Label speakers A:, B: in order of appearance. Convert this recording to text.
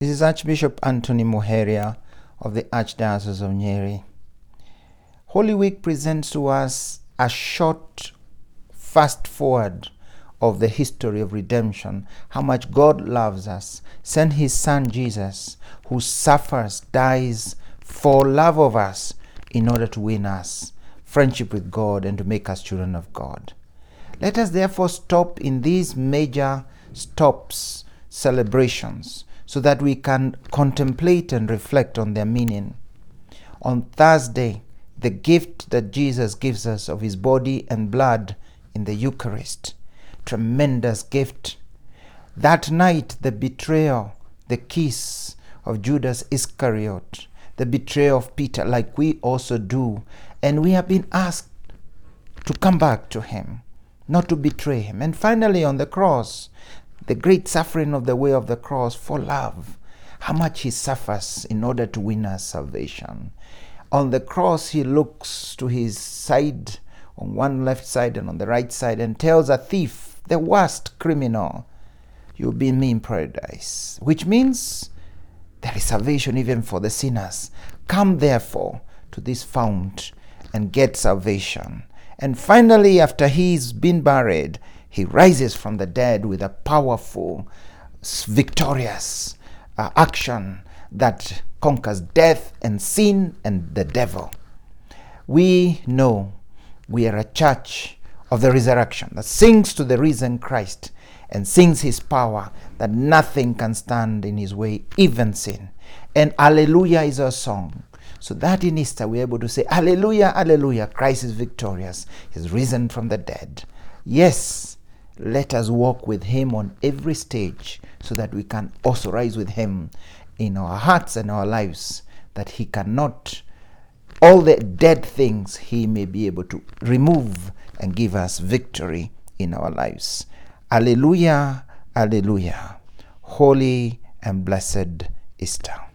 A: This is Archbishop Anthony Muheria of the Archdiocese of Nyeri. Holy Week presents to us a short fast forward of the history of redemption, how much God loves us, sent his son Jesus, who suffers, dies for love of us in order to win us friendship with God and to make us children of God. Let us therefore stop in these major stops, celebrations, so that we can contemplate and reflect on their meaning. On Thursday, the gift that Jesus gives us of his body and blood in the Eucharist, tremendous gift. That night, the betrayal, the kiss of Judas Iscariot, the betrayal of Peter, like we also do. And we have been asked to come back to him, not to betray him. And finally, on the cross, the great suffering of the way of the cross for love, how much he suffers in order to win us salvation. On the cross, he looks to his side, on one left side and on the right side, and tells a thief, the worst criminal, You'll be me in paradise, which means there is salvation even for the sinners. Come therefore to this fount and get salvation. And finally, after he's been buried, he rises from the dead with a powerful, victorious uh, action that conquers death and sin and the devil. We know we are a church of the resurrection that sings to the risen Christ and sings his power that nothing can stand in his way, even sin. And Alleluia is our song. So that in Easter we're able to say, Alleluia, Alleluia, Christ is victorious, he's risen from the dead. Yes, let us walk with Him on every stage so that we can also rise with Him in our hearts and our lives, that He cannot, all the dead things He may be able to remove and give us victory in our lives. Alleluia, Alleluia. Holy and blessed Easter.